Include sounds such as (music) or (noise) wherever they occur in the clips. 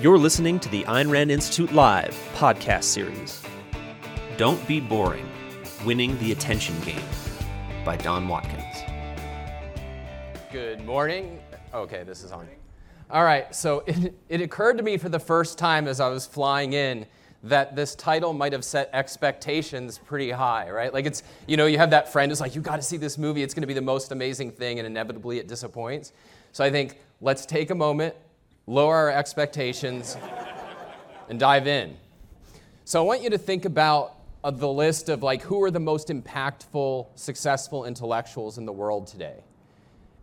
You're listening to the Ayn Rand Institute Live podcast series. Don't Be Boring Winning the Attention Game by Don Watkins. Good morning. Okay, this is on. All right, so (laughs) it, it occurred to me for the first time as I was flying in that this title might have set expectations pretty high, right? Like it's, you know, you have that friend who's like, you got to see this movie, it's going to be the most amazing thing, and inevitably it disappoints. So I think let's take a moment, lower our expectations, and dive in. So I want you to think about uh, the list of like who are the most impactful, successful intellectuals in the world today.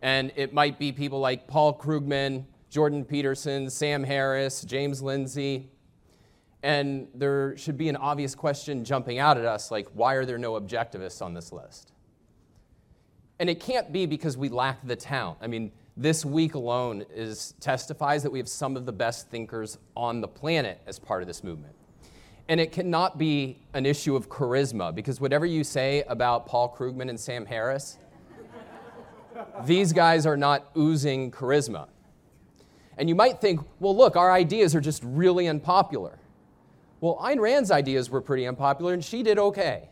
And it might be people like Paul Krugman, Jordan Peterson, Sam Harris, James Lindsay, and there should be an obvious question jumping out at us like, why are there no objectivists on this list? And it can't be because we lack the talent. I mean, this week alone is, testifies that we have some of the best thinkers on the planet as part of this movement. And it cannot be an issue of charisma because whatever you say about Paul Krugman and Sam Harris, these guys are not oozing charisma. And you might think, well, look, our ideas are just really unpopular. Well, Ayn Rand's ideas were pretty unpopular, and she did okay.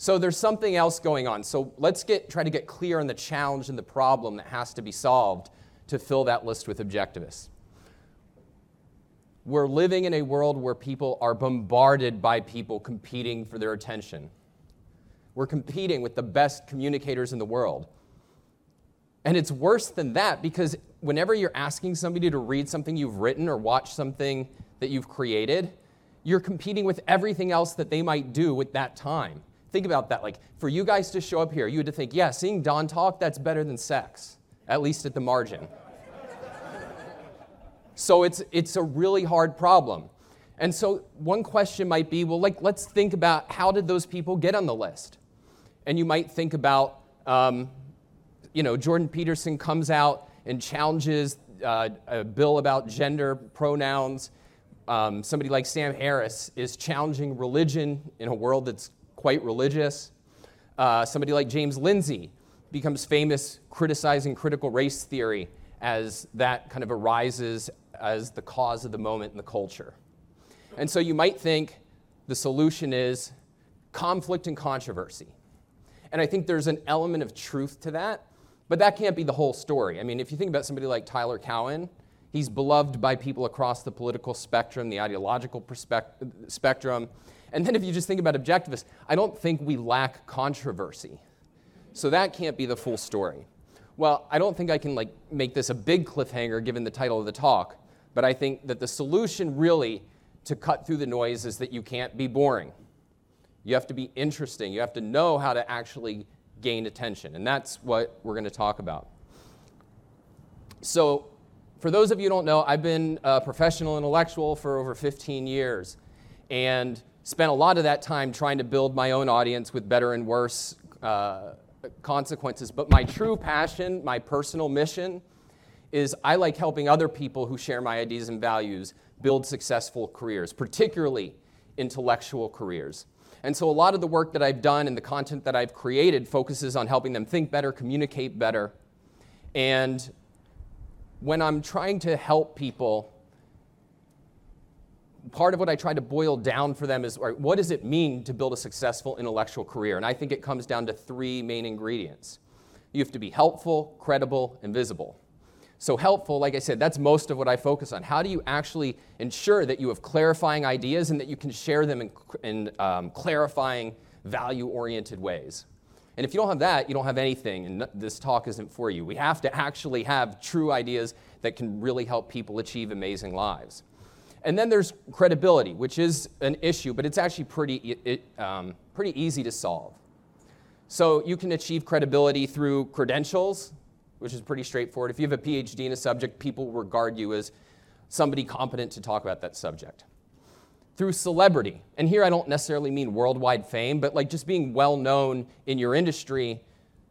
So there's something else going on. So let's get, try to get clear on the challenge and the problem that has to be solved to fill that list with objectivists. We're living in a world where people are bombarded by people competing for their attention. We're competing with the best communicators in the world. And it's worse than that because whenever you're asking somebody to read something you've written or watch something that you've created, you're competing with everything else that they might do with that time. Think about that. Like, for you guys to show up here, you had to think, yeah, seeing Don talk, that's better than sex, at least at the margin. so it's, it's a really hard problem. And so one question might be, well, like, let's think about how did those people get on the list? And you might think about, um, you know, Jordan Peterson comes out and challenges uh, a bill about gender pronouns um, somebody like Sam Harris is challenging religion in a world that's quite religious. Uh, somebody like James Lindsay becomes famous criticizing critical race theory as that kind of arises as the cause of the moment in the culture. And so you might think the solution is conflict and controversy. And I think there's an element of truth to that, but that can't be the whole story. I mean, if you think about somebody like Tyler Cowen, He's beloved by people across the political spectrum, the ideological spectrum. And then if you just think about objectivists, I don't think we lack controversy. So that can't be the full story. Well, I don't think I can like make this a big cliffhanger given the title of the talk, but I think that the solution really to cut through the noise is that you can't be boring. You have to be interesting. You have to know how to actually gain attention. And that's what we're going to talk about. So, for those of you who don't know, I've been a professional intellectual for over 15 years and spent a lot of that time trying to build my own audience with better and worse uh, consequences. But my true passion, my personal mission, is I like helping other people who share my ideas and values build successful careers, particularly intellectual careers. And so a lot of the work that I've done and the content that I've created focuses on helping them think better, communicate better, and when I'm trying to help people, part of what I try to boil down for them is right, what does it mean to build a successful intellectual career? And I think it comes down to three main ingredients. You have to be helpful, credible, and visible. So, helpful, like I said, that's most of what I focus on. How do you actually ensure that you have clarifying ideas and that you can share them in, in um, clarifying, value oriented ways? And if you don't have that, you don't have anything, and this talk isn't for you. We have to actually have true ideas that can really help people achieve amazing lives. And then there's credibility, which is an issue, but it's actually pretty, it, um, pretty easy to solve. So you can achieve credibility through credentials, which is pretty straightforward. If you have a PhD in a subject, people regard you as somebody competent to talk about that subject through celebrity. And here I don't necessarily mean worldwide fame, but like just being well known in your industry,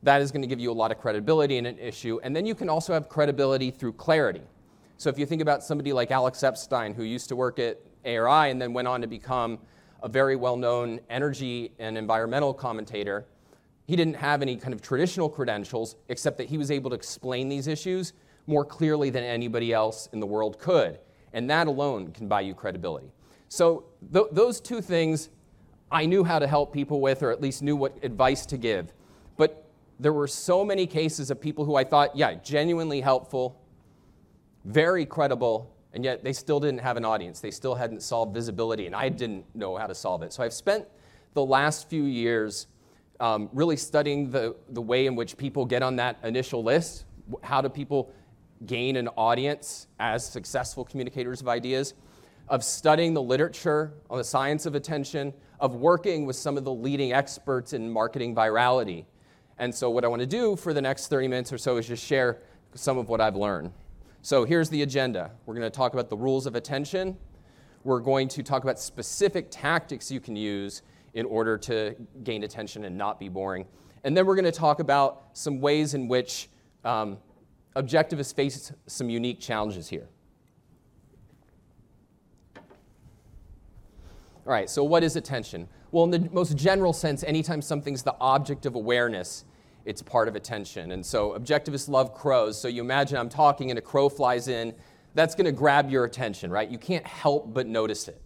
that is going to give you a lot of credibility in an issue. And then you can also have credibility through clarity. So if you think about somebody like Alex Epstein, who used to work at ARI and then went on to become a very well known energy and environmental commentator, he didn't have any kind of traditional credentials, except that he was able to explain these issues more clearly than anybody else in the world could. And that alone can buy you credibility. So, th- those two things I knew how to help people with, or at least knew what advice to give. But there were so many cases of people who I thought, yeah, genuinely helpful, very credible, and yet they still didn't have an audience. They still hadn't solved visibility, and I didn't know how to solve it. So I've spent the last few years um, really studying the, the way in which people get on that initial list. How do people gain an audience as successful communicators of ideas? Of studying the literature on the science of attention, of working with some of the leading experts in marketing virality. And so, what I want to do for the next 30 minutes or so is just share some of what I've learned. So, here's the agenda we're going to talk about the rules of attention, we're going to talk about specific tactics you can use in order to gain attention and not be boring. And then we're going to talk about some ways in which um, objectivists face some unique challenges here. All right, so what is attention? Well, in the most general sense, anytime something's the object of awareness, it's part of attention. And so objectivists love crows. So you imagine I'm talking and a crow flies in, that's going to grab your attention, right? You can't help but notice it.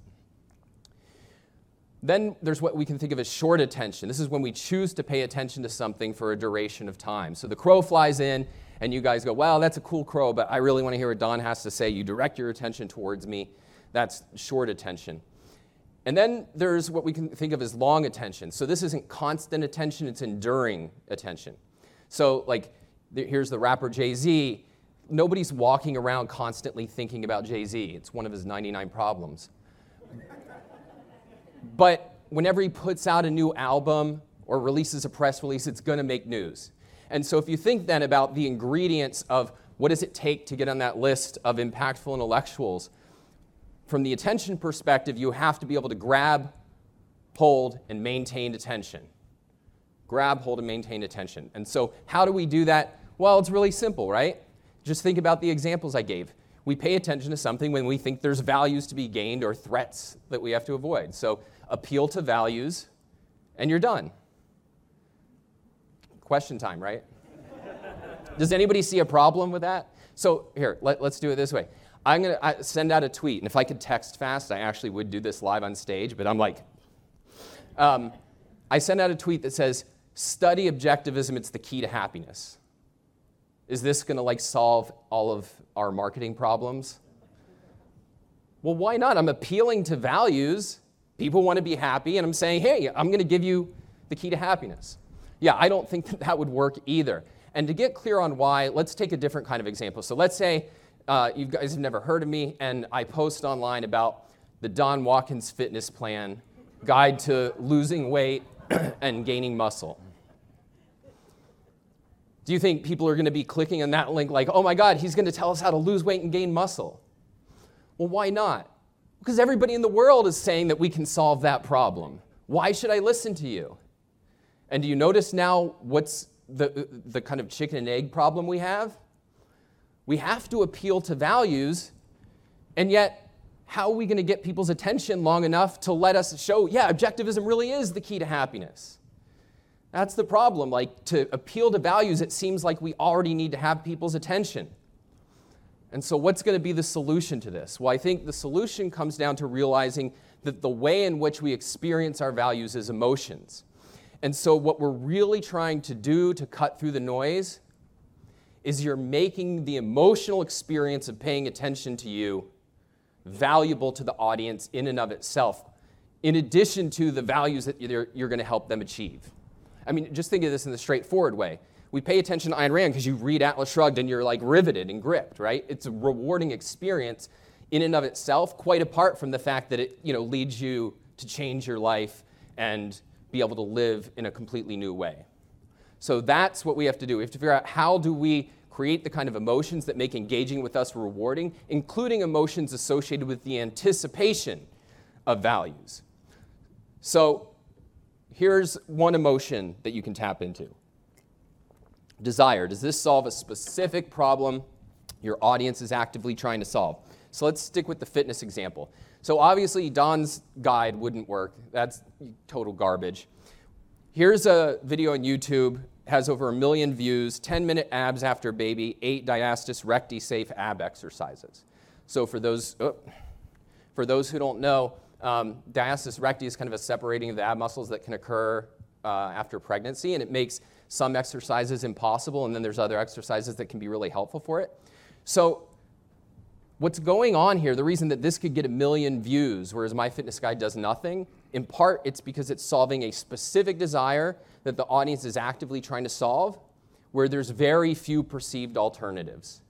Then there's what we can think of as short attention. This is when we choose to pay attention to something for a duration of time. So the crow flies in, and you guys go, wow, that's a cool crow, but I really want to hear what Don has to say. You direct your attention towards me. That's short attention. And then there's what we can think of as long attention. So this isn't constant attention, it's enduring attention. So, like, here's the rapper Jay Z. Nobody's walking around constantly thinking about Jay Z. It's one of his 99 problems. but whenever he puts out a new album or releases a press release, it's to make news. And so if you think then about the ingredients of what does it take to get on that list of impactful intellectuals, from the attention perspective, you have to be able to grab, hold, and maintain attention. Grab, hold, and maintain attention. And so, how do we do that? Well, it's really simple, right? Just think about the examples I gave. We pay attention to something when we think there's values to be gained or threats that we have to avoid. So, appeal to values, and you're done. Question time, right? (laughs) Does anybody see a problem with that? So, here, let, us do it this way. I'm going to send out a tweet. And if I could text fast, I actually would do this live on stage, but I'm like, um, I send out a tweet that says, study objectivism, it's the key to happiness. Is this going to like solve all of our marketing problems? Well, why not? I'm appealing to values. People want to be happy, and I'm saying, hey, I'm going to give you the key to happiness. Yeah, I don't think that that would work either. And to get clear on why, let's take a different kind of example. So let's say uh, you guys have never heard of me, and I post online about the Don Watkins Fitness Plan Guide to Losing Weight (clears throat) and Gaining Muscle. Do you think people are going to be clicking on that link like, oh my God, he's going to tell us how to lose weight and gain muscle? Well, why not? Because everybody in the world is saying that we can solve that problem. Why should I listen to you? And do you notice now what's the, the kind of chicken and egg problem we have? We have to appeal to values, and yet, how are we going to get people's attention long enough to let us show, yeah, objectivism really is the key to happiness? That's the problem. Like, to appeal to values, it seems like we already need to have people's attention. And so, what's going to be the solution to this? Well, I think the solution comes down to realizing that the way in which we experience our values is emotions. And so, what we're really trying to do to cut through the noise is you're making the emotional experience of paying attention to you valuable to the audience in and of itself, in addition to the values that you're, you're going to help them achieve. I mean, just think of this in the straightforward way. We pay attention to Ayn Rand because you read Atlas Shrugged and you're like riveted and gripped, right? It's a rewarding experience in and of itself, quite apart from the fact that it you know, leads you to change your life and be able to live in a completely new way. So that's what we have to do. We have to figure out how do we create the kind of emotions that make engaging with us rewarding, including emotions associated with the anticipation of values. So here's one emotion that you can tap into. Desire. Does this solve a specific problem your audience is actively trying to solve? So let's stick with the fitness example. So obviously, Don's guide wouldn't work. That's total garbage. Here's a video on YouTube has over a million views, 10 minute abs after baby, eight diastasis recti safe ab exercises. So for those, oh, for those who don't know, um, diastasis recti is kind of a separating of the ab muscles that can occur uh, after pregnancy, and it makes some exercises impossible, and then there's other exercises that can be really helpful for it. So what's going on here, the reason that this could get a million views, whereas My Fitness Guide does nothing, in part it's because it's solving a specific desire that the audience is actively trying to solve, where there's very few perceived alternatives.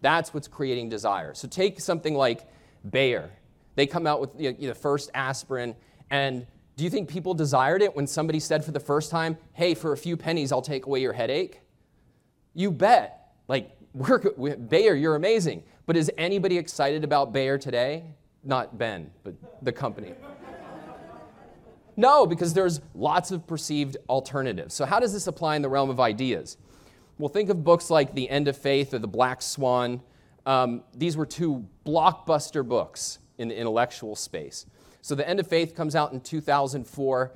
That's what's creating desire. So take something like Bayer. They come out with the you know, first aspirin, and do you think people desired it when somebody said for the first time, hey, for a few pennies, I'll take away your headache? You bet. Like, we're, Bayer, you're amazing. But is anybody excited about Bayer today? Not Ben, but the company. No, because there's lots of perceived alternatives. So, how does this apply in the realm of ideas? Well, think of books like The End of Faith or The Black Swan. Um, these were two blockbuster books in the intellectual space. So, The End of Faith comes out in 2004.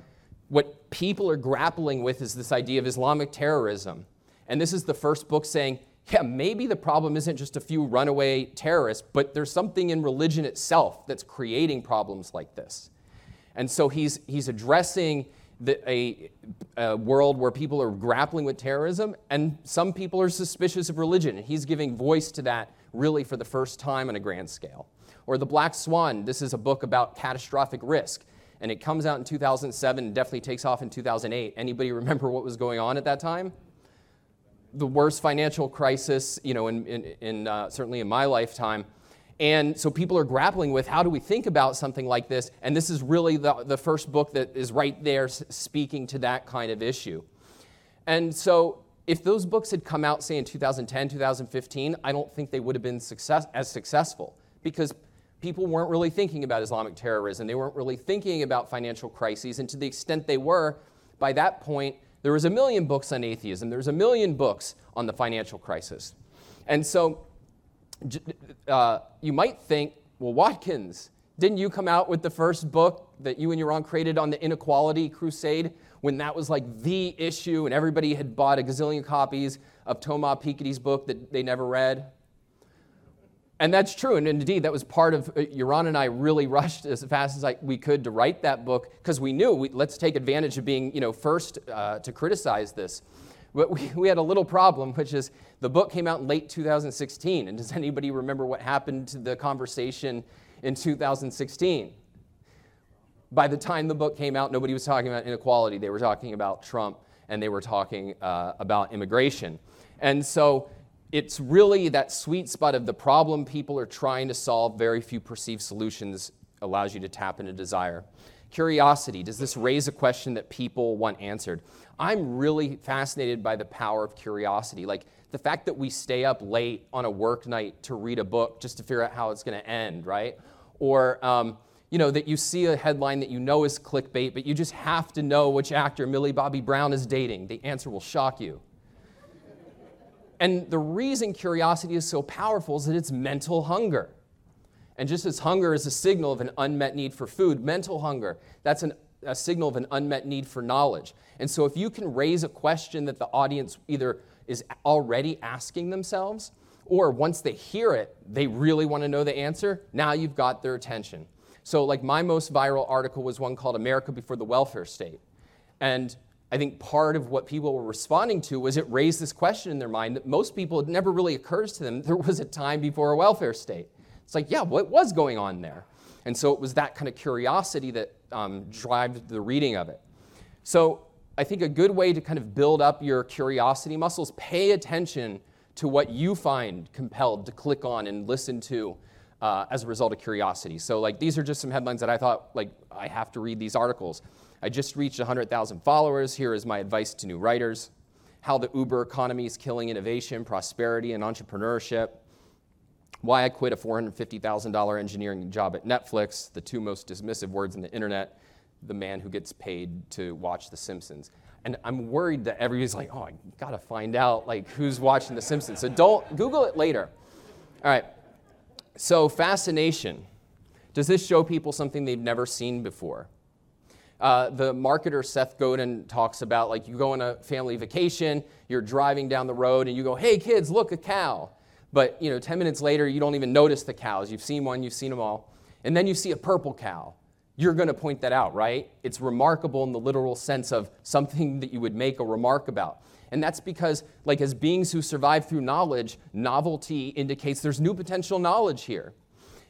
What people are grappling with is this idea of Islamic terrorism. And this is the first book saying, yeah, maybe the problem isn't just a few runaway terrorists, but there's something in religion itself that's creating problems like this. And so he's, he's addressing the, a, a, world where people are grappling with terrorism, and some people are suspicious of religion. And he's giving voice to that really for the first time on a grand scale. Or The Black Swan, this is a book about catastrophic risk. And it comes out in 2007 and definitely takes off in 2008. Anybody (laughs) remember what was going on at that time? the worst financial crisis, you know, in, in, in uh, certainly in my lifetime. And so people are grappling with how do we think about something like this? And this is really the, the first book that is right there speaking to that kind of issue. And so if those books had come out, say, in 2010, 2015, I don't think they would have been success, as successful because people weren't really thinking about Islamic terrorism. They weren't really thinking about financial crises. And to the extent they were, by that point, there was a million books on atheism. There's a million books on the financial crisis. And so uh, you might think, well, Watkins, didn't you come out with the first book that you and your Yaron created on the inequality crusade when that was like the issue and everybody had bought a gazillion copies of Thomas Piketty's book that they never read? And that's true. And indeed, that was part of, uh, Yaron and I really (laughs) rushed as fast as I, we could to write that book because we knew, we, let's take advantage of being, you know, first uh, to criticize this. But we, we had a little problem, which is the book came out in late 2016. And does anybody remember what happened to the conversation in 2016? By the time the book came out, nobody was talking about inequality. They were talking about Trump and they were talking uh, about immigration. And so it's really that sweet spot of the problem people are trying to solve, very few perceived solutions allows you to tap into desire. Curiosity does this raise a question that people want answered? I'm really fascinated by the power of curiosity. Like the fact that we stay up late on a work night to read a book just to figure out how it's going to end, right? Or, um, you know, that you see a headline that you know is clickbait, but you just have to know which actor Millie Bobby Brown is dating. The answer will shock you. And the reason curiosity is so powerful is that it's mental hunger. And just as hunger is a signal of an unmet need for food, mental hunger, that's an, a signal of an unmet need for knowledge. And so if you can raise a question that the audience either is already asking themselves, or once they hear it, they really want to know the answer, now you've got their attention. So, like, my most viral article was one called America Before the Welfare State. And I think part of what people were responding to was it raised this question in their mind that most people, it never really occurs to them there was a time before a welfare state. It's like, yeah, what was going on there? And so it was that kind of curiosity that um, the reading of it. So I think a good way to kind of build up your curiosity muscles, pay attention to what you find compelled to click on and listen to uh, as a result of curiosity. So like these are just some headlines that I thought like I have to read these articles. I just reached 100,000 followers. Here is my advice to new writers how the Uber economy is killing innovation, prosperity, and entrepreneurship. Why I quit a $450,000 engineering job at Netflix, the two most dismissive words in the internet, the man who gets paid to watch The Simpsons. And I'm worried that everybody's like, oh, I gotta find out like who's watching The Simpsons. So don't Google it later. All right. So fascination. Does this show people something they've never seen before? Uh, the marketer Seth Godin talks about like you go on a family vacation, you're driving down the road, and you go, hey kids, look, a cow. But you know, 10 minutes later, you don't even notice the cows. You've seen one, you've seen them all. And then you see a purple cow. You're going to point that out, right? It's remarkable in the literal sense of something that you would make a remark about. And that's because, like, as beings who survive through knowledge, novelty indicates there's new potential knowledge here.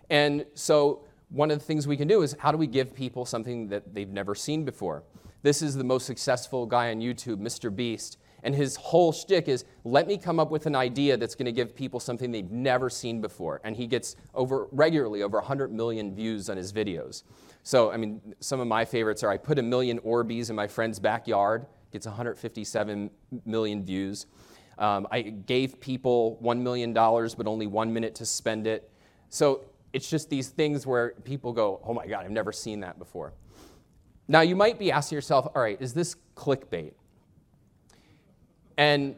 And so, one of the things we can do is how do we give people something that they've never seen before? This is the most successful guy on YouTube, Mr. Beast. And his whole shtick is let me come up with an idea that's going to give people something they've never seen before. And he gets over regularly over 100 million views on his videos. So, I mean, some of my favorites are I put a million Orbeez in my friend's backyard, gets 157 million views. Um, I gave people $1 million, but only one minute to spend it. So it's just these things where people go, oh my God, I've never seen that before. Now, you might be asking yourself, all right, is this clickbait? And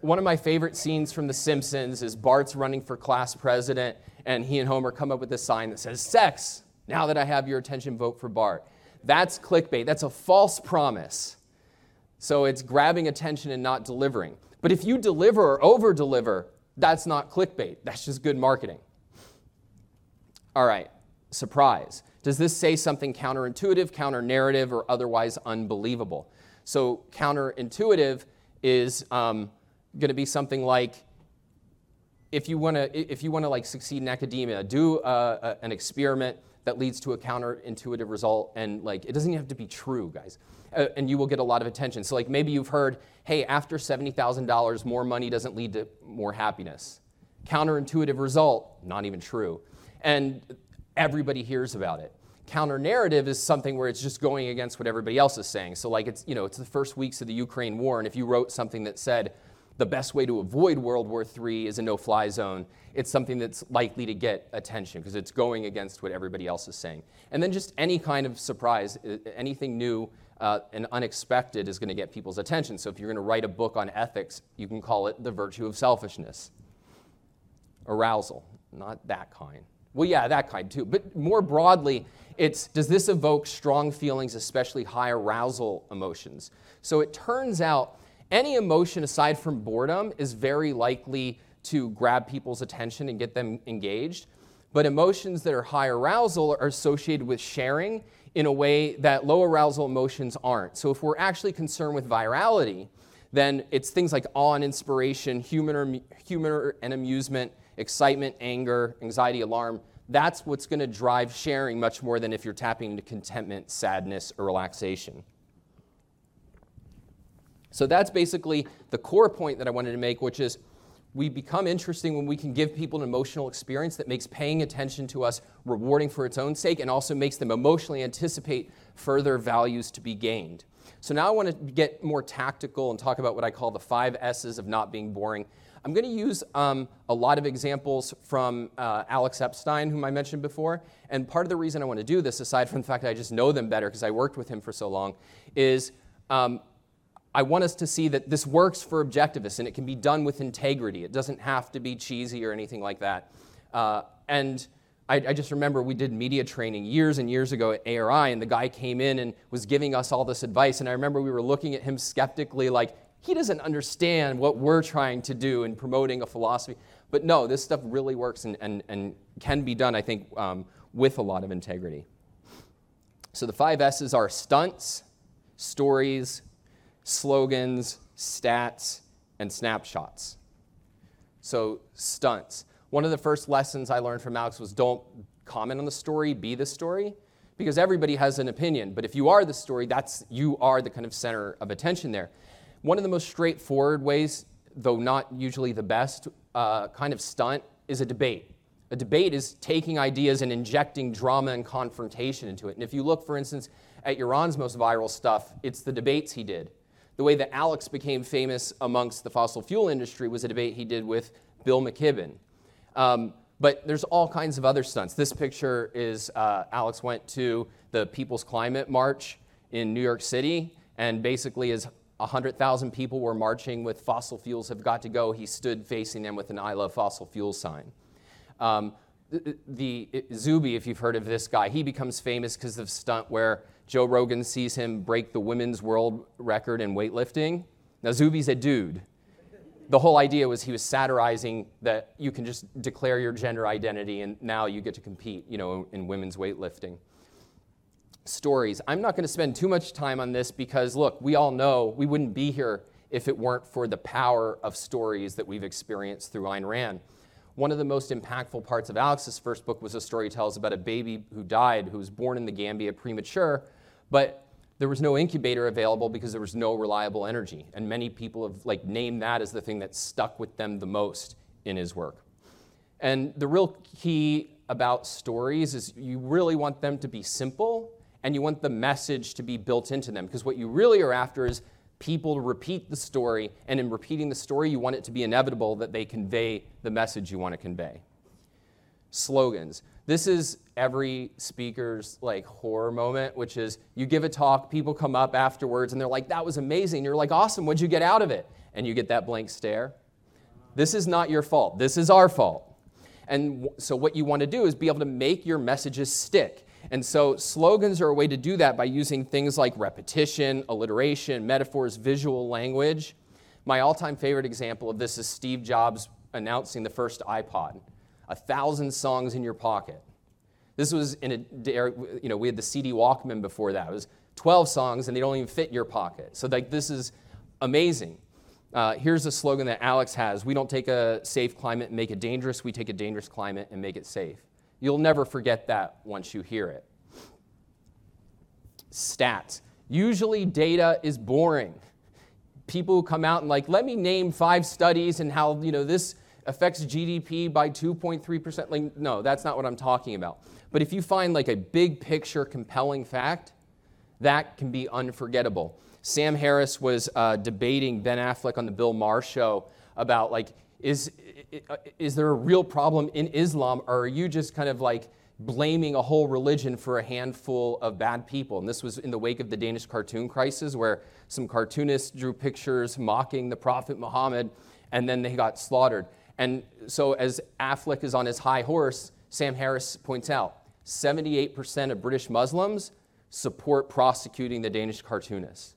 one of my favorite scenes from The Simpsons is Bart's running for class president, and he and Homer come up with this sign that says, Sex, now that I have your attention, vote for Bart. That's clickbait. That's a false promise. So it's grabbing attention and not delivering. But if you deliver or over deliver, that's not clickbait. That's just good marketing. All right, surprise. Does this say something counterintuitive, counter narrative, or otherwise unbelievable? So, counterintuitive is um, going to be something like if you want to if you want to like succeed in academia, do a, an experiment that leads to a counterintuitive result, and like it doesn't even have to be true, guys, uh, and you will get a lot of attention. So, like maybe you've heard, hey, after seventy thousand dollars, more money doesn't lead to more happiness. Counterintuitive result, not even true and everybody hears about it. Counter narrative is something where it's just going against what everybody else is saying. So, like, it's, you know, it's the first weeks of the Ukraine war, and if you wrote something that said, the best way to avoid World War III is a no fly zone, it's something that's likely to get attention because it's going against what everybody else is saying. And then just any kind of surprise, anything new uh, and unexpected is going to get people's attention. So if you're going to write a book on ethics, you can call it The Virtue of Selfishness. Arousal, not that kind. Well, yeah, that kind too. But more broadly, it's does this evoke strong feelings, especially high arousal emotions? So it turns out any emotion aside from boredom is very likely to grab people's attention and get them engaged. But emotions that are high arousal are associated with sharing in a way that low arousal emotions aren't. So if we're actually concerned with virality, then it's things like awe and inspiration, humor, humor and amusement, excitement, anger, anxiety, alarm, that's what's going to drive sharing much more than if you're tapping into contentment, sadness, or relaxation. So that's basically the core point that I wanted to make, which is we become interesting when we can give people an emotional experience that makes paying attention to us rewarding for its own sake and also makes them emotionally anticipate further values to be gained. So now I want to get more tactical and talk about what I call the five S's of not being boring. I'm going to use um, a lot of examples from uh, Alex Epstein, whom I mentioned before. And part of the reason I want to do this, aside from the fact that I just know them better because I worked with him for so long, is um, I want us to see that this works for objectivists and it can be done with integrity. It doesn't have to be cheesy or anything like that. Uh, and I, I, just remember we did media training years and years ago at ARI, and the guy came in and was giving us all this advice. And I remember we were looking at him skeptically, like, he doesn't understand what we're trying to do in promoting a philosophy. But no, this stuff really works and, and, and can be done, I think, um, with a lot of integrity. So the five S's are stunts, stories, slogans, stats, and snapshots. So, stunts. One of the first lessons I learned from Alex was don't comment on the story, be the story, because everybody has an opinion. But if you are the story, that's you are the kind of center of attention there. One of the most straightforward ways, though not usually the best, uh, kind of stunt is a debate. A debate is taking ideas and injecting drama and confrontation into it. And if you look, for instance, at Yaron's most viral stuff, it's the debates he did. The way that Alex became famous amongst the fossil fuel industry was a debate he did with Bill McKibben. Um, but there's all kinds of other stunts. This picture is uh, Alex went to the People's Climate March in New York City and basically is 100,000 people were marching with fossil fuels have got to go. He stood facing them with an I love fossil fuel sign. Um, the, the Zuby, if you've heard of this guy, he becomes famous because of stunt where Joe Rogan sees him break the women's world record in weightlifting. Now, Zuby's a dude. the whole idea was he was satirizing that you can just declare your gender identity and now you get to compete, you know, in women's weightlifting. Stories. I'm not going to spend too much time on this because, look, we all know we wouldn't be here if it weren't for the power of stories that we've experienced through Ayn Rand. One of the most impactful parts of Alex's first book was a story he tells about a baby who died, who was born in the Gambia premature, but there was no incubator available because there was no reliable energy. And many people have like named that as the thing that stuck with them the most in his work. And the real key about stories is you really want them to be simple and you want the message to be built into them because what you really are after is people to repeat the story and in repeating the story you want it to be inevitable that they convey the message you want to convey. Slogans. This is every speaker's like horror moment, which is you give a talk, people come up afterwards and they're like, that was amazing. You're like, awesome, what'd you get out of it? And you get that blank stare. This is not your fault. This is our fault. And so, what you want to do is be able to make your messages stick. And so, slogans are a way to do that by using things like repetition, alliteration, metaphors, visual language. My all time favorite example of this is Steve Jobs announcing the first iPod a thousand songs in your pocket. This was in a, you know, we had the CD Walkman before that. It was 12 songs and they don't even fit in your pocket. So like this is amazing. Uh, here's a slogan that Alex has We don't take a safe climate and make it dangerous, we take a dangerous climate and make it safe. You'll never forget that once you hear it. Stats. Usually, data is boring. People who come out and, like, let me name five studies and how, you know, this affects GDP by 2.3%. Like, no, that's not what I'm talking about. But if you find like a big picture compelling fact, that can be unforgettable. Sam Harris was uh, debating Ben Affleck on the Bill Maher show about like, is, is there a real problem in Islam, or are you just kind of like blaming a whole religion for a handful of bad people? And this was in the wake of the Danish cartoon crisis, where some cartoonists drew pictures mocking the Prophet Muhammad, and then they got slaughtered. And so, as Affleck is on his high horse, Sam Harris points out 78% of British Muslims support prosecuting the Danish cartoonists.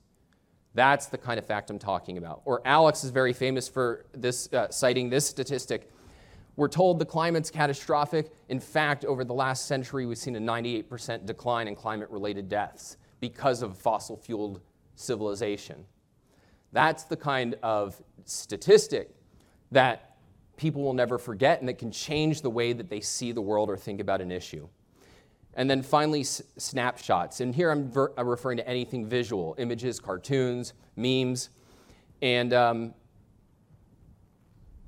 That's the kind of fact I'm talking about. Or Alex is very famous for this, uh, citing this statistic. We're told the climate's catastrophic. In fact, over the last century, we've seen a 98% decline in climate related deaths because of fossil fueled civilization. That's the kind of statistic that people will never forget and that can change the way that they see the world or think about an issue. And then finally, s- snapshots. And here I'm, ver- I'm, referring to anything visual images, cartoons, memes. And um,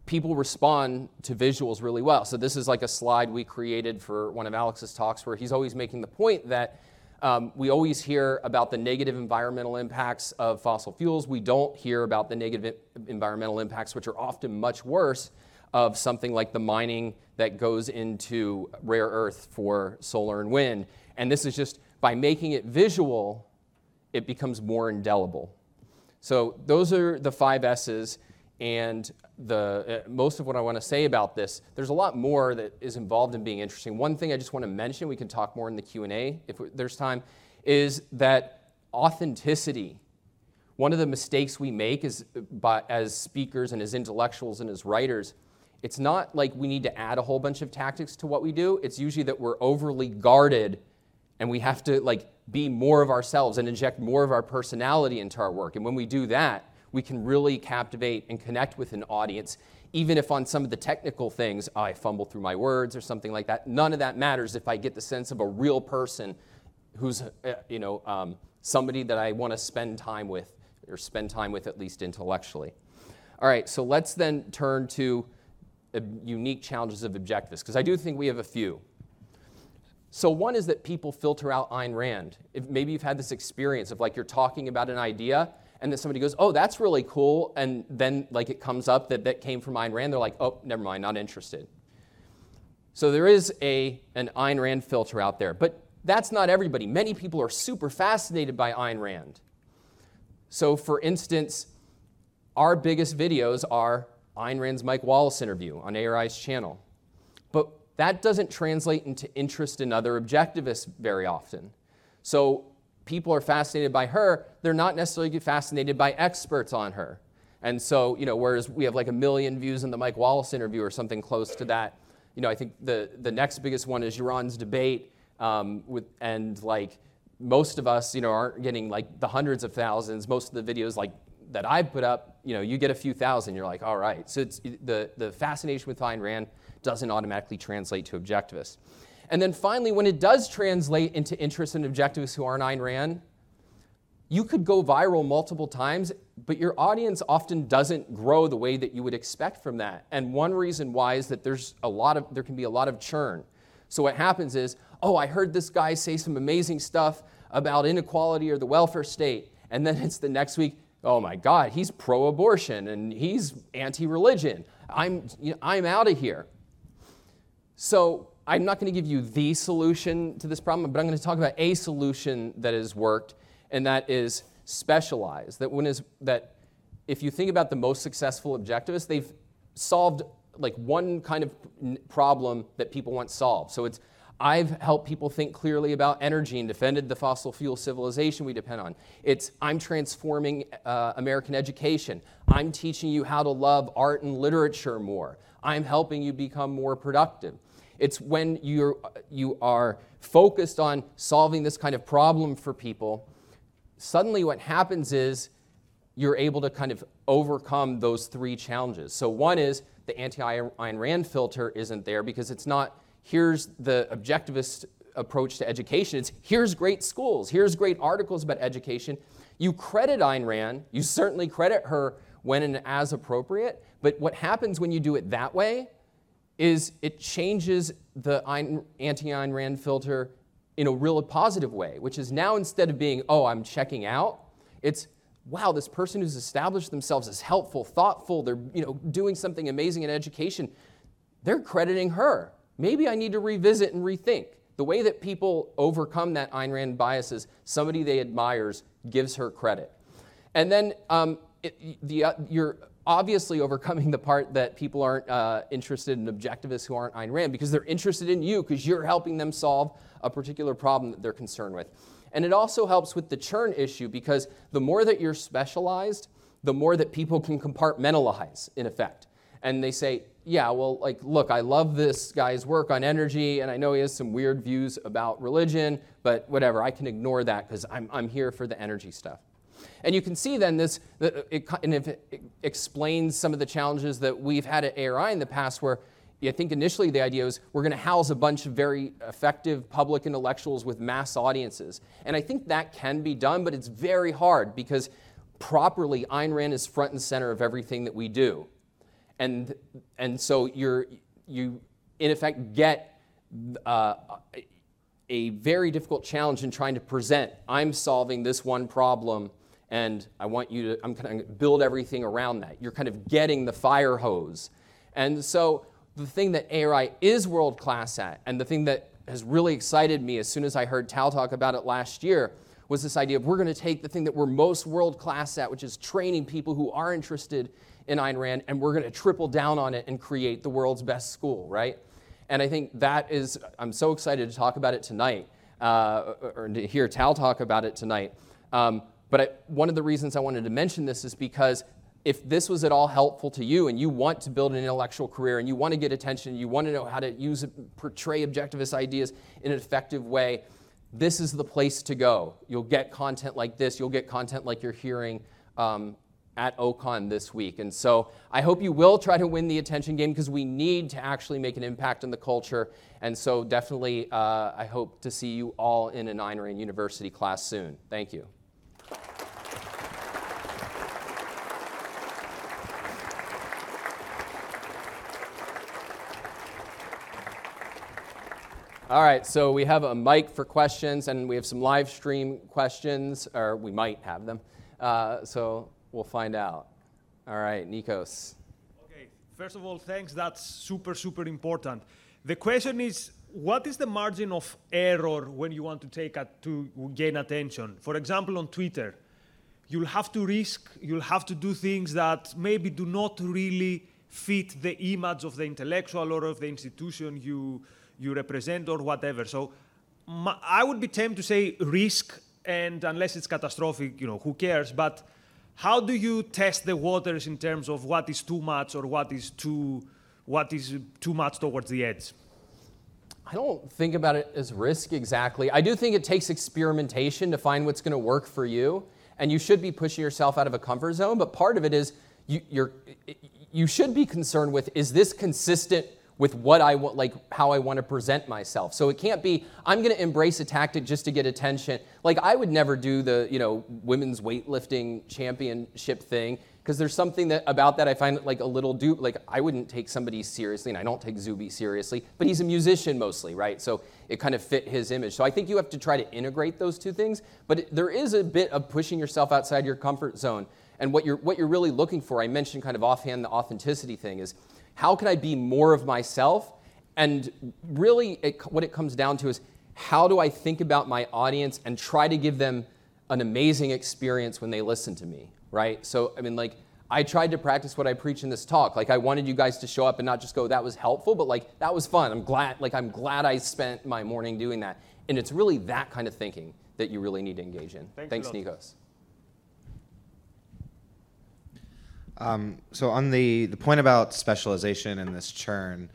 people respond to visuals really well. So, this is like a slide we created for one of Alex's talks where he's always making the point that um, we always hear about the negative environmental impacts of fossil fuels. We don't hear about the negative environmental impacts, which are often much worse of something like the mining that goes into rare earth for solar and wind. And this is just by making it visual, it becomes more indelible. So those are the five S's. And the, uh, most of what I want to say about this, there's a lot more that is involved in being interesting. One thing I just want to mention, we can talk more in the Q&A if there's time, is that authenticity. One of the mistakes we make is by, as speakers and as intellectuals and as writers it's not like we need to add a whole bunch of tactics to what we do. It's usually that we're overly guarded and we have to like be more of ourselves and inject more of our personality into our work. And when we do that, we can really captivate and connect with an audience, even if on some of the technical things oh, I fumble through my words or something like that. None of that matters if I get the sense of a real person who's, uh, you know, um, somebody that I want to spend time with or spend time with at least intellectually. All right, so let's then turn to unique challenges of objectivists, because I do think we have a few. So, one is that people filter out Ayn Rand. If maybe you've had this experience of like you're talking about an idea and then somebody goes, oh, that's really cool. And then like it comes up that that came from Ayn Rand. They're like, oh, never mind, not interested. So there is a, an Ayn Rand filter out there. But that's not everybody. Many people are super fascinated by Ayn Rand. So for instance, our biggest videos are Ayn Rand's Mike Wallace interview on ARI's channel. But that doesn't translate into interest in other objectivists very often. So people are fascinated by her, they're not necessarily fascinated by experts on her. And so, you know, whereas we have like a million views in the Mike Wallace interview or something close to that, you know, I think the, the next biggest one is Yaron's debate um, with, and like most of us, you know, aren't getting like the hundreds of thousands. Most of the videos like that I put up, you know, you get a few thousand. You're like, all right. So it's the the fascination with Ayn Rand doesn't automatically translate to objectivists. And then finally, when it does translate into interest in objectivists who aren't Ayn Rand, you could go viral multiple times, but your audience often doesn't grow the way that you would expect from that. And one reason why is that there's a lot of there can be a lot of churn. So what happens is, oh, I heard this guy say some amazing stuff about inequality or the welfare state. And then (laughs) it's the next week, oh my God, he's pro abortion and he's anti religion. I'm, you know, I'm out of here. So I'm not going to give you the solution to this problem, but I'm going to talk about a solution that has worked, and that is specialized. That, when is, that if you think about the most successful objectivists, they've solved like one kind of problem that people want solved. So it's I've helped people think clearly about energy and defended the fossil fuel civilization we depend on. It's I'm transforming uh, American education. I'm teaching you how to love art and literature more. I'm helping you become more productive. It's when you're, you are focused on solving this kind of problem for people, suddenly what happens is you're able to kind of overcome those three challenges. So, one is the anti Ayn Rand filter isn't there because it's not here's the objectivist approach to education. It's here's great schools, here's great articles about education. You credit Ayn Rand, you certainly credit her when and as appropriate, but what happens when you do it that way is it changes the anti Ayn Rand filter in a real positive way, which is now instead of being, oh, I'm checking out, it's wow, this person who's established themselves as helpful, thoughtful, they're you know, doing something amazing in education, they're crediting her. Maybe I need to revisit and rethink. The way that people overcome that Ayn Rand bias is somebody they admires gives her credit. And then um, it, the, uh, you're obviously overcoming the part that people aren't uh, interested in objectivists who aren't Ayn Rand because they're interested in you because you're helping them solve a particular problem that they're concerned with. And it also helps with the churn issue because the more that you're specialized, the more that people can compartmentalize, in effect. And they say, yeah, well, like, look, I love this guy's work on energy, and I know he has some weird views about religion, but whatever, I can ignore that because I'm, I'm here for the energy stuff. And you can see then this, that it, and it explains some of the challenges that we've had at ARI in the past where I think initially the idea was we're going to house a bunch of very effective public intellectuals with mass audiences. And I think that can be done, but it's very hard because properly Ayn Rand is front and center of everything that we do. And, and so you're, you, in effect, get uh, a very difficult challenge in trying to present I'm solving this one problem and I want you to, I'm going to build everything around that. You're kind of getting the fire hose. And so the thing that ARI is world class at, and the thing that has really excited me as soon as I heard Tal talk about it last year, was this idea of we're going to take the thing that we're most world class at, which is training people who are interested in Ayn Rand, and we're going to triple down on it and create the world's best school, right? And I think that is, I'm so excited to talk about it tonight, uh, or to hear Tal talk about it tonight. Um, but I, one of the reasons I wanted to mention this is because if this was at all helpful to you and you want to build an intellectual career and you want to get attention, you want to know how to use portray objectivist ideas in an effective way, this is the place to go. You'll get content like this. You'll get content like you're hearing um, at OCON this week. And so I hope you will try to win the attention game because we need to actually make an impact in the culture. And so definitely, uh, I hope to see you all in an Ayn Rand University class soon. Thank you. All right, so we have a mic for questions, and we have some live stream questions, or we might have them. Uh, so we'll find out. All right, Nikos. Okay, first of all, thanks. That's super, super important. The question is, what is the margin of error when you want to take a, to gain attention? For example, on Twitter, you'll have to risk, you'll have to do things that maybe do not really fit the image of the intellectual or of the institution you you represent or whatever. So my, I would be tempted to say risk, and unless it's catastrophic, you know, who cares? But how do you test the waters in terms of what is too much or what is too what is too much towards the edge? I don't think about it as risk exactly. I do think it takes experimentation to find what's going to work for you, and you should be pushing yourself out of a comfort zone. But part of it is you, you're, you should be concerned with is this consistent with what I want, like how I want to present myself. So it can't be I'm going to embrace a tactic just to get attention. Like I would never do the you know women's weightlifting championship thing because there's something that about that I find like a little dupe. Like I wouldn't take somebody seriously, and I don't take Zuby seriously. But he's a musician mostly, right? So it kind of fit his image. So I think you have to try to integrate those two things. But it, there is a bit of pushing yourself outside your comfort zone. And what you're what you're really looking for, I mentioned kind of offhand the authenticity thing is how can I be more of myself? And really, it, what it comes down to is how do I think about my audience and try to give them an amazing experience when they listen to me, right? So, I mean, like, I tried to practice what I preach in this talk. Like, I wanted you guys to show up and not just go, that was helpful, but like, that was fun. I'm glad, like, I'm glad I spent my morning doing that. And it's really that kind of thinking that you really need to engage in. Thanks, Thanks Nikos. Um, so on the, the point about specialization and this churn,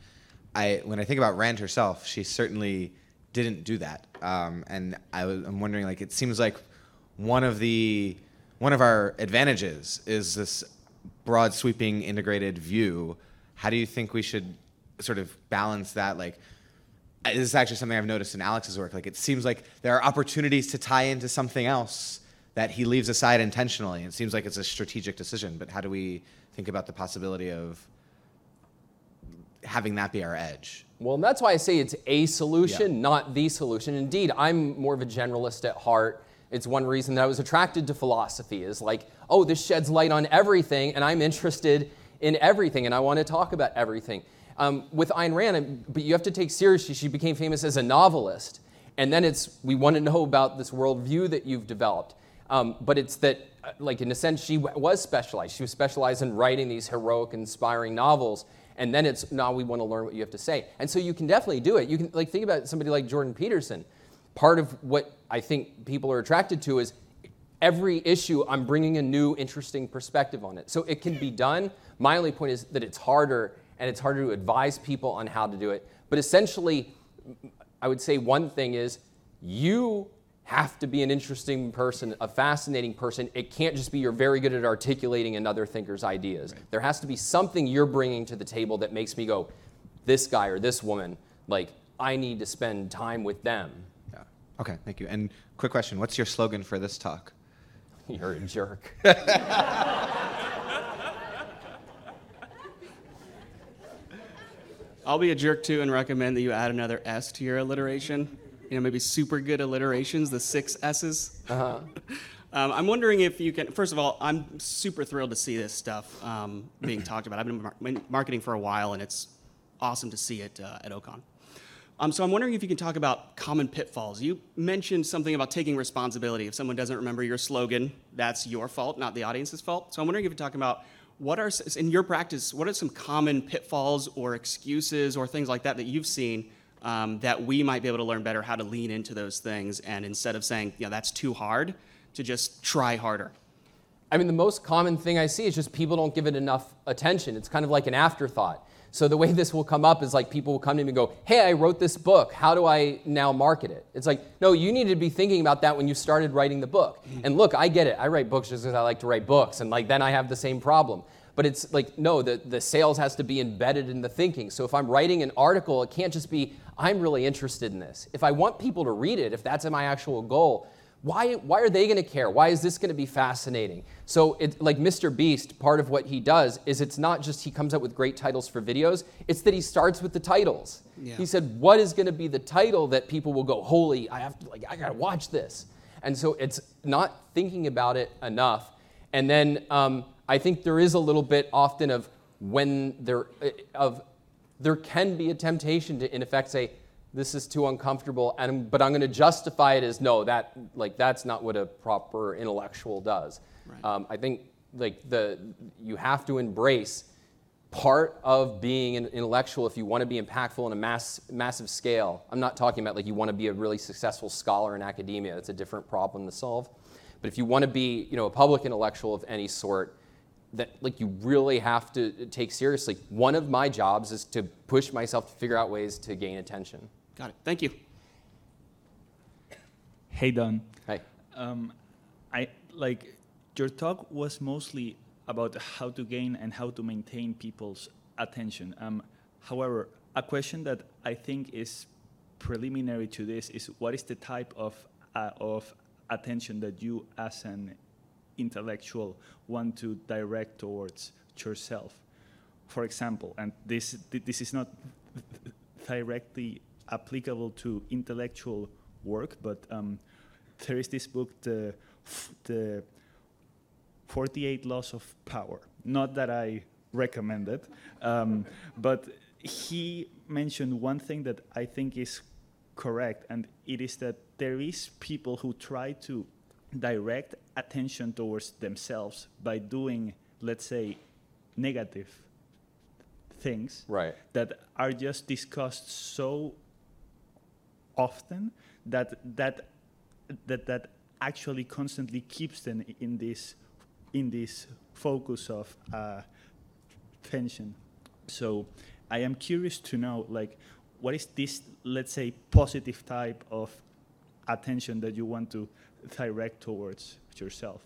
I when I think about Rand herself, she certainly didn't do that. Um, and I was, I'm wondering, like, it seems like one of the one of our advantages is this broad, sweeping, integrated view. How do you think we should sort of balance that? Like, this is actually something I've noticed in Alex's work. Like, it seems like there are opportunities to tie into something else that he leaves aside intentionally. It seems like it's a strategic decision, but how do we think about the possibility of having that be our edge? Well, that's why I say it's a solution, Yeah. not the solution. Indeed, I'm more of a generalist at heart. It's one reason that I was attracted to philosophy is like, oh, this sheds light on everything, and I'm interested in everything, and I want to talk about everything. Um, with Ayn Rand, but you have to take seriously, she became famous as a novelist. And then it's, we want to know about this worldview that you've developed. Um, but it's that, uh, like, in a sense, she was specialized. She was specialized in writing these heroic, inspiring novels. And then it's, now we want to learn what you have to say. And so you can definitely do it. You can, like, think about somebody like Jordan Peterson. Part of what I think people are attracted to is every issue, I'm bringing a new, interesting perspective on it. So it can be done. My only point is that it's harder, and it's harder to advise people on how to do it. But essentially, I would say one thing is you have to be an interesting person, a fascinating person. It can't just be you're very good at articulating another thinker's ideas. There has to be something you're bringing to the table that makes me go, this guy or this woman, like, I need to spend time with them. Yeah. Okay, thank you. And quick question: What's your slogan for this talk? (laughs) You're a jerk. (laughs) I'll be a jerk too and recommend that you add another S to your alliteration. You know, maybe super good alliterations, the six S's. Uh-huh. (laughs) um, I'm wondering if you can. First of all, I'm super thrilled to see this stuff um, being talked about. I've been mar- been marketing for a while, and it's awesome to see it uh, at Ocon. Um, so I'm wondering if you can talk about common pitfalls. You mentioned something about taking responsibility. If someone doesn't remember your slogan, that's your fault, not the audience's fault. So I'm wondering if you can talk about what are in your practice, what are some common pitfalls or excuses or things like that that you've seen um, that we might be able to learn better how to lean into those things, and instead of saying, you know, that's too hard, to just try harder. I mean, the most common thing I see is just people don't give it enough attention. It's kind of like an afterthought. So the way (laughs) this will come up is like people will come to me and go, "Hey, I wrote this book. How do I now market it?" It's like, no, you needed to be thinking about that when you started writing the book. And look, I get it. I write books just because I like to write books, and like then I have the same problem. But it's like, no, the, the sales has to be embedded in the thinking. So if I'm writing an article, it can't just be, I'm really interested in this. If I want people to read it, if that's my actual goal, why, why are they going to care? Why is this going to be fascinating? So, it, like Mr. Beast, part of what he does is it's not just he comes up with great titles for videos, it's that he starts with the titles. Yeah. He said, What is going to be the title that people will go, Holy, I have to, like, I got to watch this? And so it's not thinking about it enough. And then um, I think there is a little bit often of when there, of, there can be a temptation to, in effect, say, this is too uncomfortable and but i'm going to justify it as no that like that's not what a proper intellectual does. Right. um, i think like the you have to embrace part of being an intellectual if you want to be impactful on a mass, massive scale. I'm not talking about like you want to be a really successful scholar in academia. That's a different problem to solve. But if you want to be, you know, a public intellectual of any sort, that like you really have to take seriously. One of my jobs is to push myself to figure out ways to gain attention. Got it. Thank you. Hey Don, Hey. um, I like your talk was mostly about how to gain and how to maintain people's attention. Um, however, a question that I think is preliminary to this is what is the type of uh, of attention that you as an intellectual want to direct towards yourself? For example, and this this is not directly applicable to intellectual work, but um, there is this book, the the 48 Laws of Power. Not that I recommend it, um, (laughs) but he mentioned one thing that I think is correct, and it is that there is people who try to direct attention towards themselves by doing, let's say, negative things Right. that are just discussed so often that that that that actually constantly keeps them in this in this focus of uh, tension. So I am curious to know like what is this let's say positive type of attention that you want to direct towards yourself.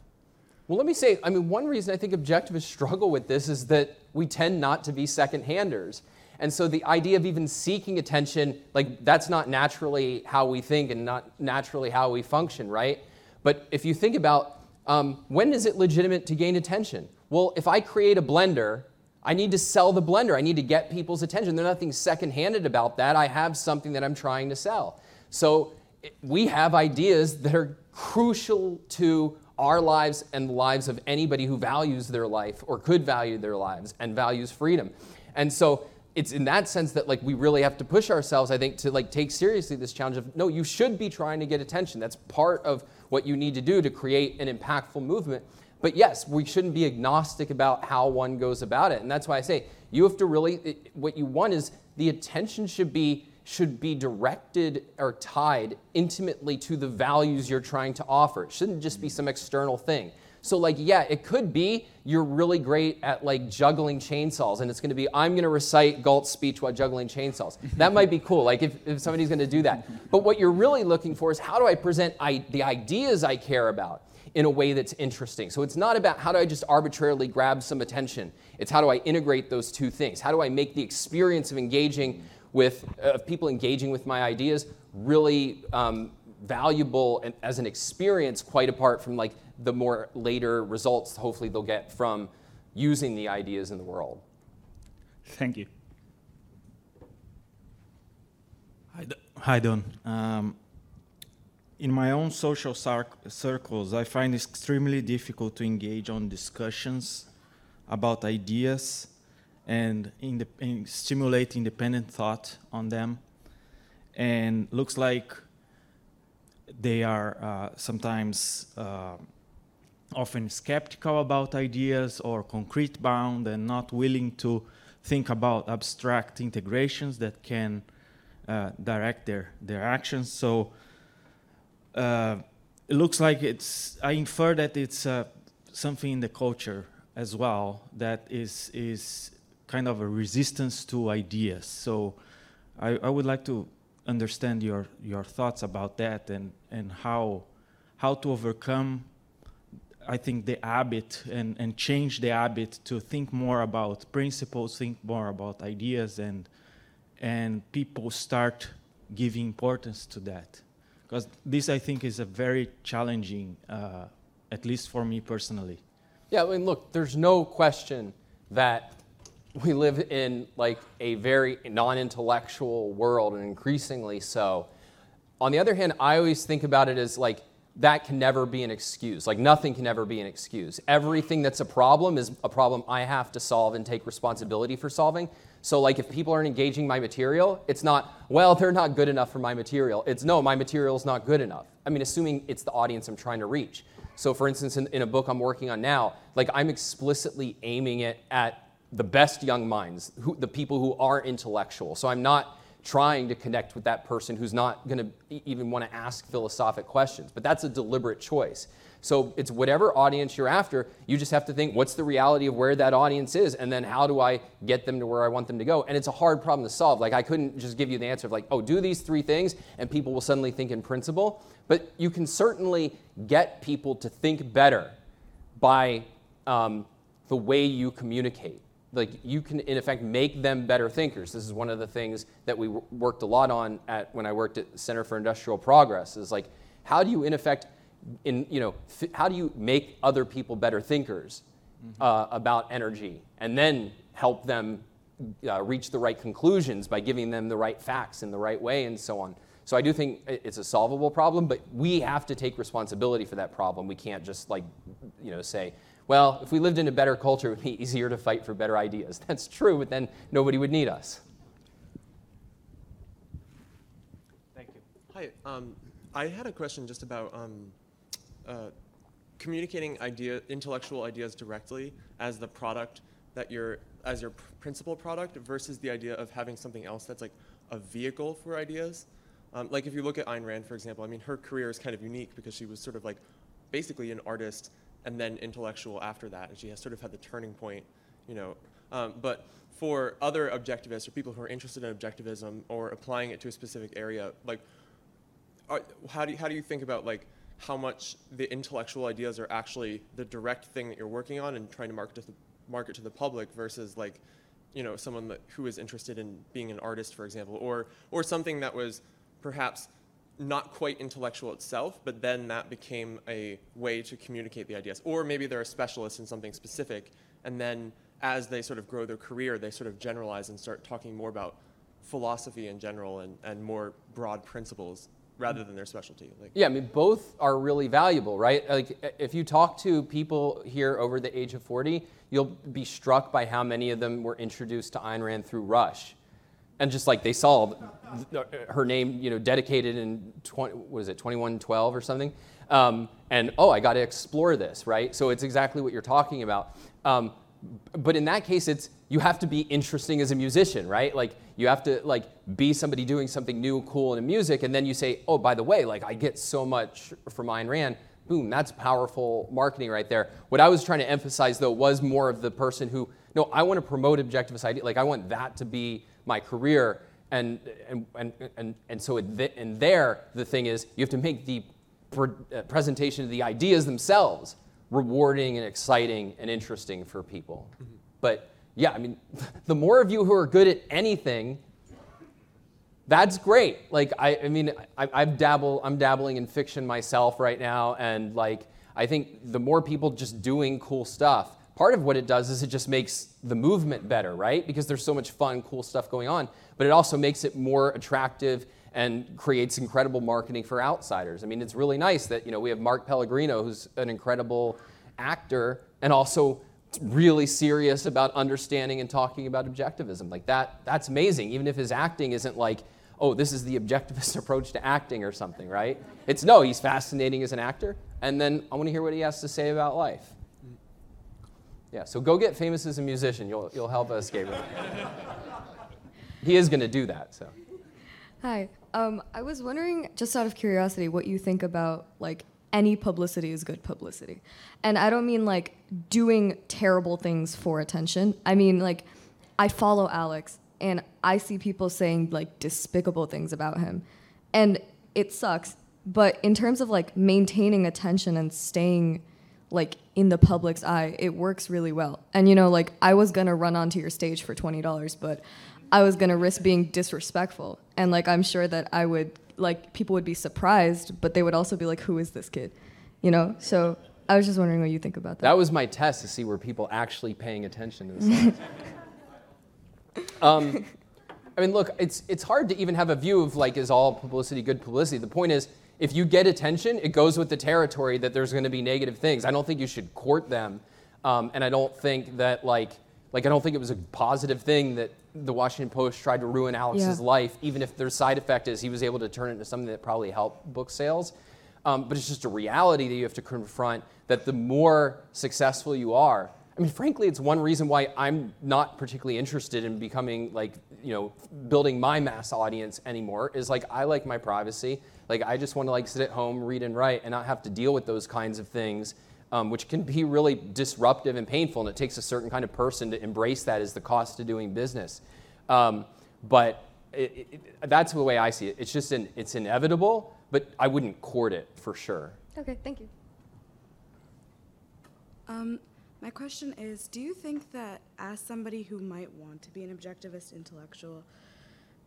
Well, let me say, I mean, one reason I think objectivists struggle with this is that we tend not to be second handers. And so the idea of even seeking attention, like, that's not naturally how we think and not naturally how we function, right? But if you think about um, when is it legitimate to gain attention? Well, if I create a blender, I need to sell the blender. I need to get people's attention. There's nothing second handed about that. I have something that I'm trying to sell. So we have ideas that are crucial to our lives and the lives of anybody who values their life or could value their lives and values freedom. And so it's in that sense that like we really have to push ourselves i think to like take seriously this challenge of no you should be trying to get attention. That's part of what you need to do to create an impactful movement. But yes we shouldn't be agnostic about how one goes about it. And that's why i say you have to really it- what you want is the attention should be should be directed or tied intimately to the values you're trying to offer it shouldn't just be mm. some external thing so like yeah, it could be you're really great at like juggling chainsaws and it's going to be I'm going to recite Galt's speech while juggling chainsaws. (laughs) That might be cool like if, if somebody's going to do that. But what you're really looking for is how do I present I, the ideas I care about in a way that's interesting. So it's not about how do I just arbitrarily grab some attention. It's how do I integrate those two things? How do I make the experience of engaging with of people engaging with my ideas really um, valuable and as an experience quite apart from like the more later results hopefully they'll get from using the ideas in the world Thank you. Hi, D- Hi Don. Um, in my own social circ- circles, I find it extremely difficult to engage on discussions about ideas and, inde- and stimulate independent thought on them. And looks like they are uh, sometimes uh, often skeptical about ideas or concrete bound and not willing to think about abstract integrations that can uh, direct their, their actions. So uh, it looks like it's, I infer that it's uh, something in the culture as well that is, is kind of a resistance to ideas. So I, I would like to understand your, your thoughts about that and, and how, how to overcome I think the habit and, and change the habit to think more about principles, think more about ideas, and and people start giving importance to that, because this I think is a very challenging, uh, at least for me personally. Yeah, I mean, look, there's no question that we live in like a very non-intellectual world, and increasingly so. On the other hand, I always think about it as like that can never be an excuse. Like nothing can ever be an excuse. Everything that's a problem is a problem I have to solve and take responsibility for solving. So like if people aren't engaging my material, it's not, well, they're not good enough for my material. It's no, my material is not good enough. I mean, assuming it's the audience I'm trying to reach. So for instance, in, in a book I'm working on now, like I'm explicitly aiming it at the best young minds, who, the people who are intellectual. So I'm not trying to connect with that person who's not going to even want to ask philosophic questions. But that's a deliberate choice. So it's whatever audience you're after, you just have to think what's the reality of where that audience is, and then how do I get them to where I want them to go? And it's a hard problem to solve. Like, I couldn't just give you the answer of, like, oh, do these three things, and people will suddenly think in principle. But you can certainly get people to think better by um, the way you communicate. Like, you can, in effect, make them better thinkers. This is one of the things that we worked a lot on at, when I worked at Center for Industrial Progress, is like, how do you, in effect, in, you know, th- how do you make other people better thinkers uh, about energy and then help them uh, reach the right conclusions by giving them the right facts in the right way and so on. So I do think it's a solvable problem, but we have to take responsibility for that problem. We can't just like, you know, say, well, if we lived in a better culture, it would be (laughs) easier to fight for better ideas. (laughs) That's true, but then nobody would need us. Thank you. Hi, um, I had a question just about um, uh, communicating idea, intellectual ideas directly as the product that you're, as your pr- principal product versus the idea of having something else that's like a vehicle for ideas. Um, like if you look at Ayn Rand, for example, I mean, her career is kind of unique because she was sort of like basically an artist and then intellectual after that, and she has sort of had the turning point, you know. Um, but for other objectivists or people who are interested in objectivism or applying it to a specific area, like, are, how do you, how do you think about like how much the intellectual ideas are actually the direct thing that you're working on and trying to market to the, market to the public versus like, you know, someone that, who is interested in being an artist, for example, or or something that was perhaps not quite intellectual itself, but then that became a way to communicate the ideas. Or maybe they're a specialist in something specific, and then as they sort of grow their career, they sort of generalize and start talking more about philosophy in general and, and more broad principles rather than their specialty. Like, Yeah, I mean, both are really valuable, right? Like, if you talk to people here over the age of 40, you'll be struck by how many of them were introduced to Ayn Rand through Rush. And just like they saw her name, you know, dedicated in 20, what is it, 2112 or something. Um, and oh, I got to explore this, right? So it's exactly what you're talking about. Um, but in that case, it's you have to be interesting as a musician, right? Like you have to like be somebody doing something new, cool in music, and then you say, oh, by the way, like I get so much from Ayn Rand. Boom, that's powerful marketing right there. What I was trying to emphasize though was more of the person who, no, I want to promote objectivist idea. Like I want that to be my career. And, and, and, and, and so in there, the thing is, you have to make the uh, presentation of the ideas themselves rewarding and exciting and interesting for people. Mm-hmm. But yeah, I mean, (laughs) the more of you who are good at anything, that's great. Like, I, I mean, I, I've dabble, I'm dabbling in fiction myself right now, and like, I think the more people just doing cool stuff, part of what it does is it just makes the movement better, right? Because there's so much fun, cool stuff going on. But it also makes it more attractive and creates incredible marketing for outsiders. I mean, it's really nice that you know we have Mark Pellegrino, who's an incredible actor, and also really serious about understanding and talking about objectivism. Like that, that's amazing. Even if his acting isn't like, oh, this is the objectivist (laughs) approach to acting or something, right? It's no, he's fascinating as an actor, and then I want to hear what he has to say about life. Yeah, so go get famous as a musician. You'll, you'll help us, Gabriel. he is going to do that, so. Hi. Um, I was wondering, just out of curiosity, what you think about like any publicity is good publicity, and I don't mean like doing terrible things for attention. I mean like, I follow Alex, and I see people saying like despicable things about him, and it sucks. But in terms of like maintaining attention and staying like in the public's eye, it works really well. And you know, like I was gonna run onto your stage for twenty dollars, but I was gonna risk being disrespectful, and like I'm sure that I would like people would be surprised, but they would also be like, "Who is this kid?" You know. So I was just wondering what you think about that. That was my test to see were people actually paying attention to this. (laughs) um, I mean, look, it's it's hard to even have a view of like, is all publicity good publicity? The point is, if you get attention, it goes with the territory that there's going to be negative things. I don't think you should court them, um, and I don't think that like like I don't think it was a positive thing that the Washington Post tried to ruin Alex's yeah. life, even if their side effect is he was able to turn it into something that probably helped book sales. Um, but it's just a reality that you have to confront that the more successful you are, I mean, frankly, it's one reason why I'm not particularly interested in becoming like, you know, building my mass audience anymore. Is like I like my privacy. Like I just want to like sit at home, read and write, and not have to deal with those kinds of things, um, which can be really disruptive and painful. And it takes a certain kind of person to embrace that as the cost of doing business. Um, but it, it, that's the way I see it. It's just an, it's inevitable, but I wouldn't court it for sure. Okay, thank you. Um, my question is Do you think that, as somebody who might want to be an objectivist intellectual,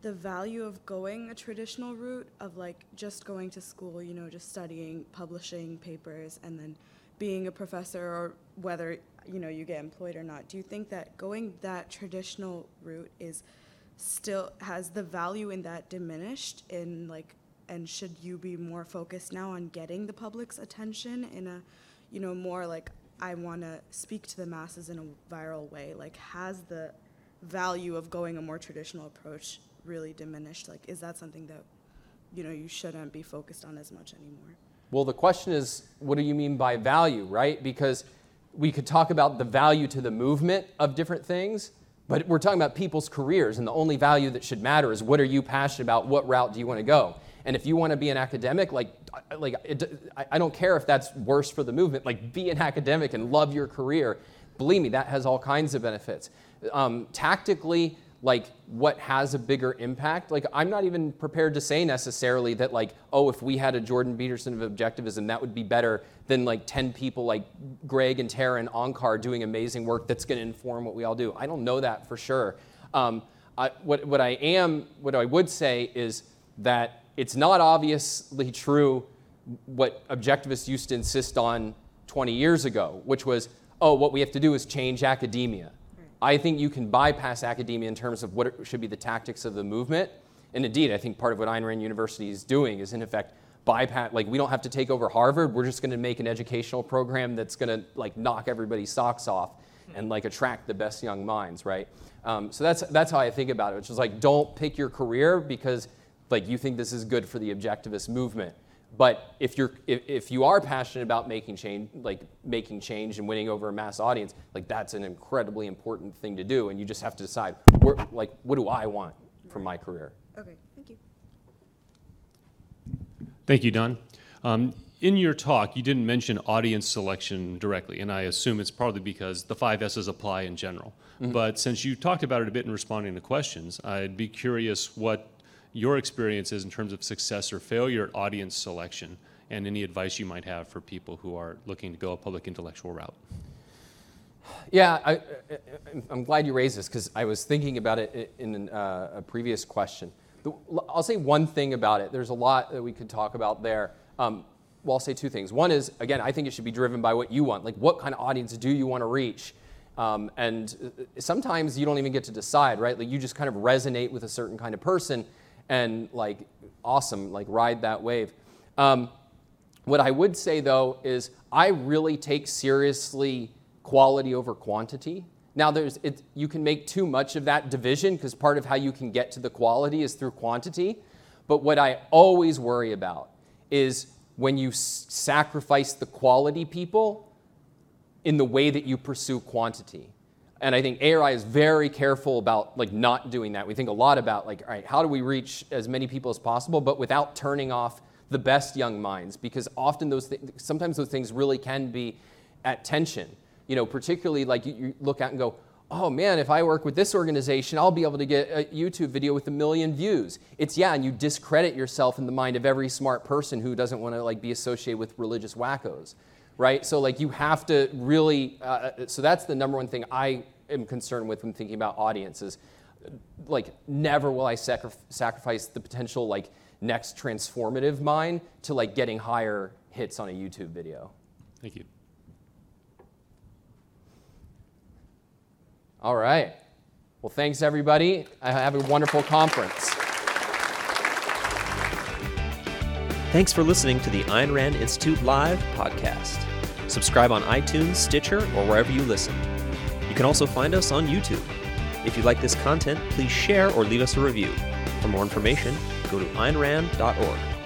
the value of going a traditional route of like just going to school, you know, just studying, publishing papers, and then being a professor, or whether you know you get employed or not, do you think that going that traditional route is still has the value in that diminished in like and should you be more focused now on getting the public's attention in a you know more like I want to speak to the masses in a viral way. Like, has the value of going a more traditional approach really diminished? Like, is that something that, you know, you shouldn't be focused on as much anymore? Well, the question is, what do you mean by value, right? Because we could talk about the value to the movement of different things, but we're talking about people's careers, and the only value that should matter is what are you passionate about? What route do you want to go? And if you want to be an academic, like, like it, I don't care if that's worse for the movement. Like, be an academic and love your career. Believe me, that has all kinds of benefits. Um, tactically, like what has a bigger impact? Like i'm not even prepared to say necessarily that like oh if we had a jordan peterson of objectivism that would be better than like 10 people like greg and tara and onkar doing amazing work that's going to inform what we all do. I don't know that for sure. Um, I, what, what i am what i would say is that it's not obviously true what objectivists used to insist on 20 years ago, which was, oh, what we have to do is change academia. I think you can bypass academia in terms of what should be the tactics of the movement. And indeed, I think part of what Ayn Rand University is doing is, in effect, bypass. Like, we don't have to take over Harvard. We're just going to make an educational program that's going to like knock everybody's socks off and like attract the best young minds, right? Um, so that's that's how I think about it. Which is like, don't pick your career because like you think this is good for the objectivist movement. But if you're if, if you are passionate about making change, like making change and winning over a mass audience, like that's an incredibly important thing to do, and you just have to decide, where, like, what do I want from my career? Okay, thank you. Thank you, Don. Um, in your talk, you didn't mention audience selection directly, and I assume it's probably because the five S's apply in general. Mm-hmm. But since you talked about it a bit in responding to questions, I'd be curious what your experiences in terms of success or failure at audience selection and any advice you might have for people who are looking to go a public intellectual route. Yeah, I, am glad you raised this because I was thinking about it in uh, a previous question. I'll say one thing about it. There's a lot that we could talk about there. Um, well, I'll say two things. One is, again, I think it should be driven by what you want. Like, what kind of audience do you want to reach? Um, and uh, sometimes you don't even get to decide, right? Like, you just kind of resonate with a certain kind of person and like awesome, like ride that wave. Um, what I would say though is I really take seriously quality over quantity. Now, there's, it, you can make too much of that division because part of how you can get to the quality is through quantity. But what I always worry about is when you s- sacrifice the quality people in the way that you pursue quantity. And I think ARI is very careful about like not doing that. We think a lot about like, all right, how do we reach as many people as possible, but without turning off the best young minds? Because often those th- sometimes those things really can be at tension. You know, particularly like you, you look at and go, oh man, if I work with this organization, I'll be able to get a YouTube video with a million views. It's yeah, and you discredit yourself in the mind of every smart person who doesn't want to like be associated with religious wackos right? So like you have to really, uh, so that's the number one thing I am concerned with when thinking about audiences. Like never will I sacri- sacrifice the potential like next transformative mine to like getting higher hits on a YouTube video. Thank you. All right. Well, thanks everybody. I have a wonderful conference. Thanks for listening to the Ayn Rand Institute Live podcast. Subscribe on iTunes, Stitcher, or wherever you listen. You can also find us on YouTube. If you like this content, please share or leave us a review. For more information, go to aynrand.org.